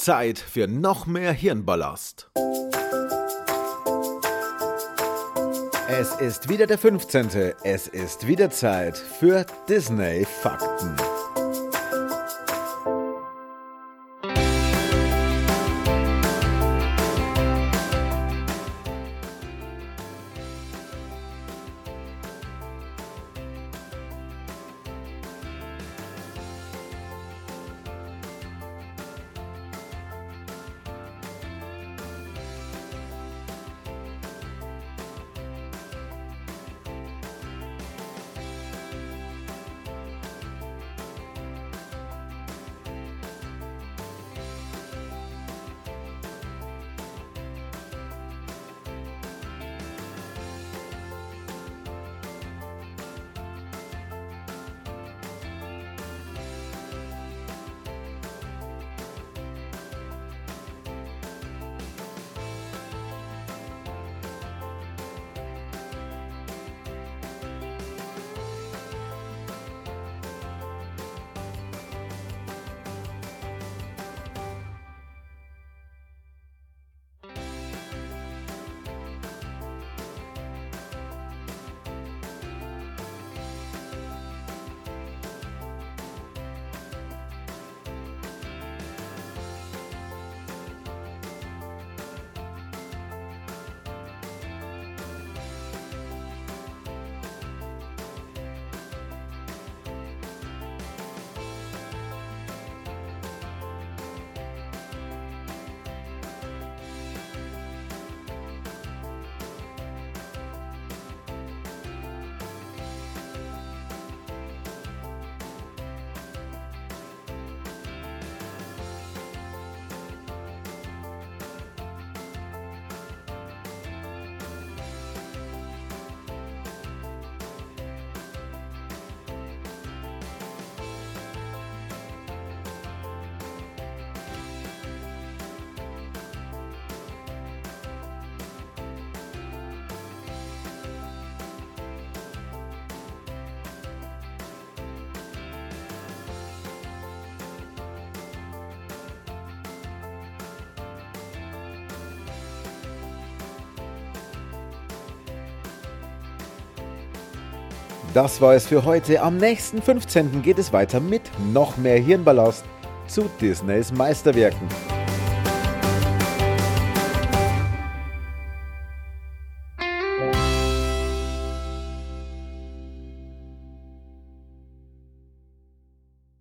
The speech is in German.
Zeit für noch mehr Hirnballast. Es ist wieder der 15. Es ist wieder Zeit für Disney Fakten. Das war es für heute. Am nächsten 15. geht es weiter mit noch mehr Hirnballast zu Disneys Meisterwerken.